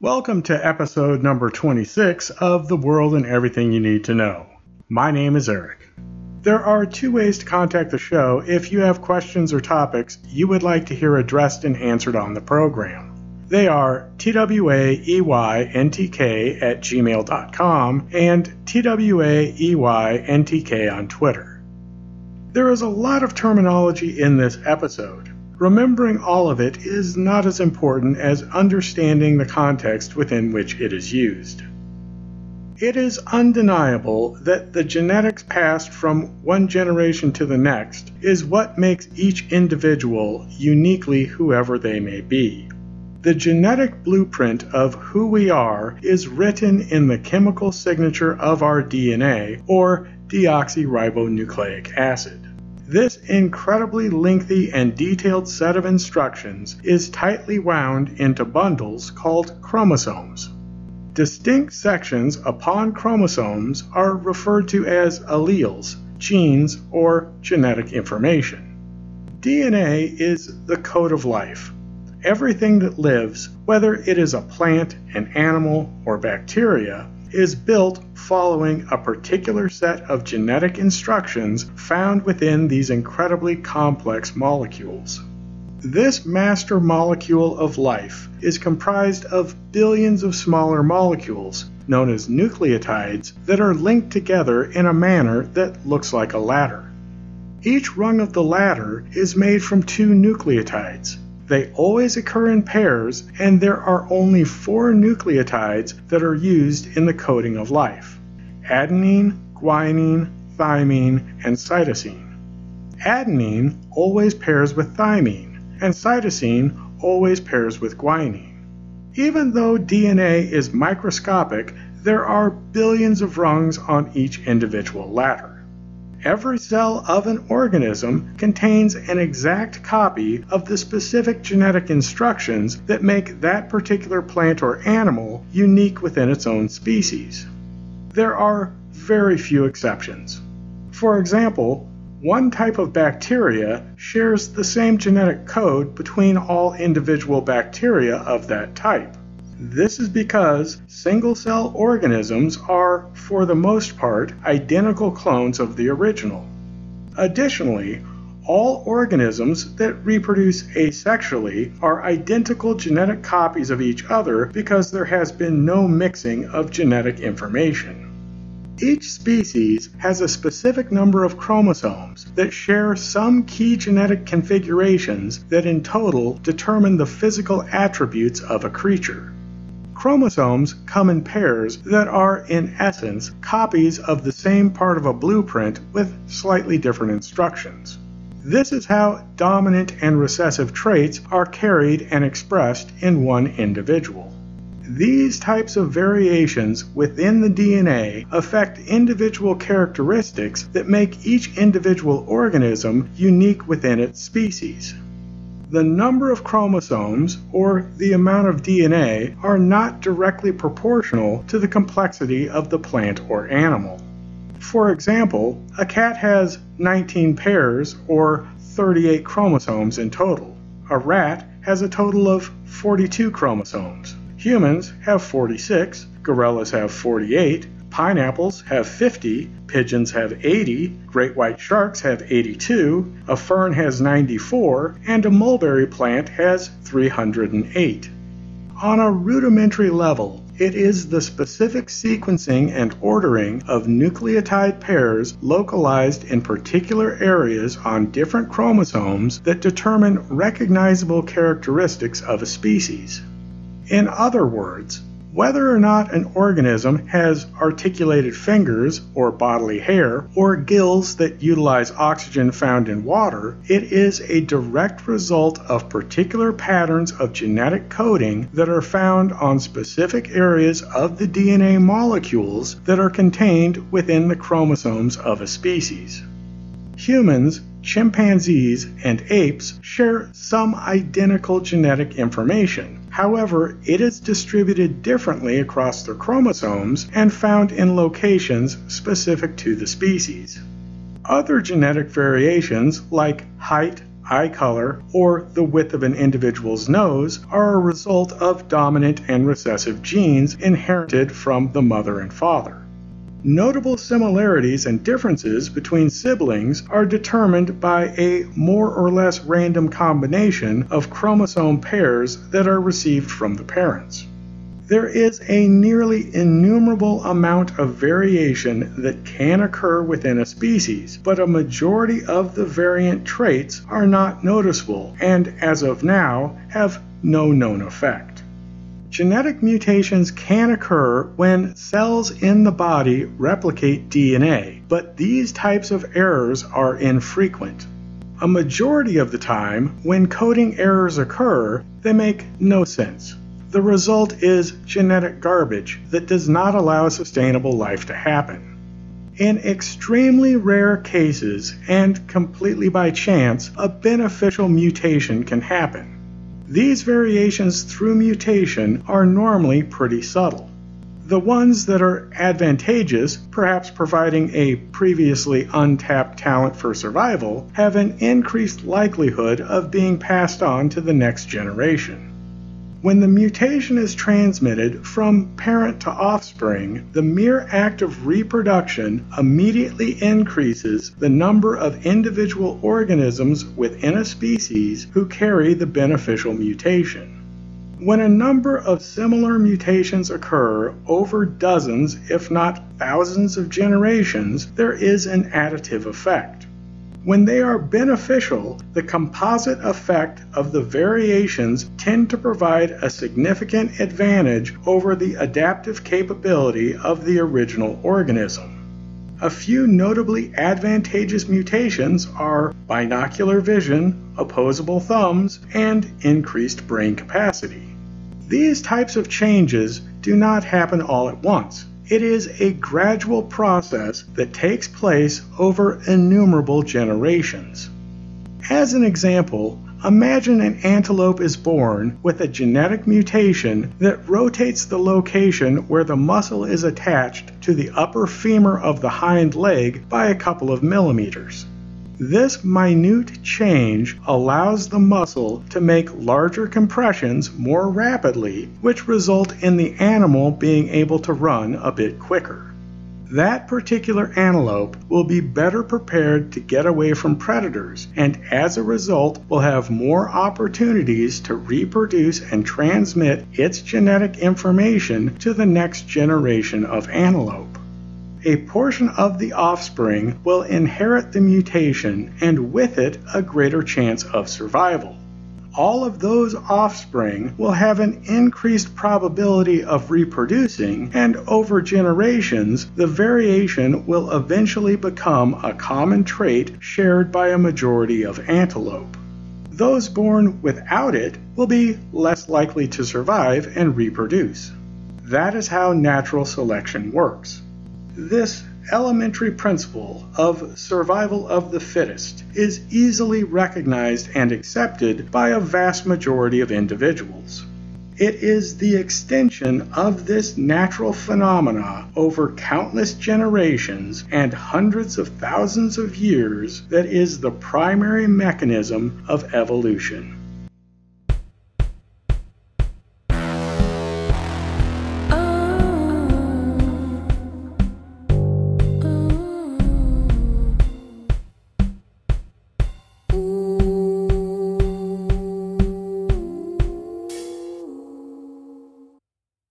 Welcome to episode number 26 of The World and Everything You Need to Know. My name is Eric. There are two ways to contact the show if you have questions or topics you would like to hear addressed and answered on the program. They are twaeyntk at gmail.com and twaeyntk on Twitter. There is a lot of terminology in this episode. Remembering all of it is not as important as understanding the context within which it is used. It is undeniable that the genetics passed from one generation to the next is what makes each individual uniquely whoever they may be. The genetic blueprint of who we are is written in the chemical signature of our DNA, or deoxyribonucleic acid. This incredibly lengthy and detailed set of instructions is tightly wound into bundles called chromosomes. Distinct sections upon chromosomes are referred to as alleles, genes, or genetic information. DNA is the code of life. Everything that lives, whether it is a plant, an animal, or bacteria, is built following a particular set of genetic instructions found within these incredibly complex molecules. This master molecule of life is comprised of billions of smaller molecules, known as nucleotides, that are linked together in a manner that looks like a ladder. Each rung of the ladder is made from two nucleotides. They always occur in pairs, and there are only four nucleotides that are used in the coding of life adenine, guanine, thymine, and cytosine. Adenine always pairs with thymine and cytosine always pairs with guanine. Even though DNA is microscopic, there are billions of rungs on each individual ladder. Every cell of an organism contains an exact copy of the specific genetic instructions that make that particular plant or animal unique within its own species. There are very few exceptions. For example, one type of bacteria shares the same genetic code between all individual bacteria of that type. This is because single cell organisms are, for the most part, identical clones of the original. Additionally, all organisms that reproduce asexually are identical genetic copies of each other because there has been no mixing of genetic information. Each species has a specific number of chromosomes that share some key genetic configurations that in total determine the physical attributes of a creature. Chromosomes come in pairs that are, in essence, copies of the same part of a blueprint with slightly different instructions. This is how dominant and recessive traits are carried and expressed in one individual. These types of variations within the DNA affect individual characteristics that make each individual organism unique within its species. The number of chromosomes, or the amount of DNA, are not directly proportional to the complexity of the plant or animal. For example, a cat has 19 pairs, or 38 chromosomes in total. A rat has a total of 42 chromosomes. Humans have 46, gorillas have 48, pineapples have 50, pigeons have 80, great white sharks have 82, a fern has 94, and a mulberry plant has 308. On a rudimentary level, it is the specific sequencing and ordering of nucleotide pairs localized in particular areas on different chromosomes that determine recognizable characteristics of a species. In other words, whether or not an organism has articulated fingers or bodily hair or gills that utilize oxygen found in water, it is a direct result of particular patterns of genetic coding that are found on specific areas of the DNA molecules that are contained within the chromosomes of a species. Humans chimpanzees, and apes share some identical genetic information. However, it is distributed differently across their chromosomes and found in locations specific to the species. Other genetic variations, like height, eye color, or the width of an individual's nose, are a result of dominant and recessive genes inherited from the mother and father. Notable similarities and differences between siblings are determined by a more or less random combination of chromosome pairs that are received from the parents. There is a nearly innumerable amount of variation that can occur within a species, but a majority of the variant traits are not noticeable and, as of now, have no known effect. Genetic mutations can occur when cells in the body replicate DNA, but these types of errors are infrequent. A majority of the time, when coding errors occur, they make no sense. The result is genetic garbage that does not allow sustainable life to happen. In extremely rare cases, and completely by chance, a beneficial mutation can happen. These variations through mutation are normally pretty subtle. The ones that are advantageous, perhaps providing a previously untapped talent for survival, have an increased likelihood of being passed on to the next generation. When the mutation is transmitted from parent to offspring, the mere act of reproduction immediately increases the number of individual organisms within a species who carry the beneficial mutation. When a number of similar mutations occur over dozens, if not thousands, of generations, there is an additive effect. When they are beneficial, the composite effect of the variations tend to provide a significant advantage over the adaptive capability of the original organism. A few notably advantageous mutations are binocular vision, opposable thumbs, and increased brain capacity. These types of changes do not happen all at once. It is a gradual process that takes place over innumerable generations. As an example, imagine an antelope is born with a genetic mutation that rotates the location where the muscle is attached to the upper femur of the hind leg by a couple of millimeters. This minute change allows the muscle to make larger compressions more rapidly, which result in the animal being able to run a bit quicker. That particular antelope will be better prepared to get away from predators, and as a result, will have more opportunities to reproduce and transmit its genetic information to the next generation of antelope a portion of the offspring will inherit the mutation and with it a greater chance of survival. All of those offspring will have an increased probability of reproducing, and over generations, the variation will eventually become a common trait shared by a majority of antelope. Those born without it will be less likely to survive and reproduce. That is how natural selection works. This elementary principle of survival of the fittest is easily recognized and accepted by a vast majority of individuals. It is the extension of this natural phenomena over countless generations and hundreds of thousands of years that is the primary mechanism of evolution.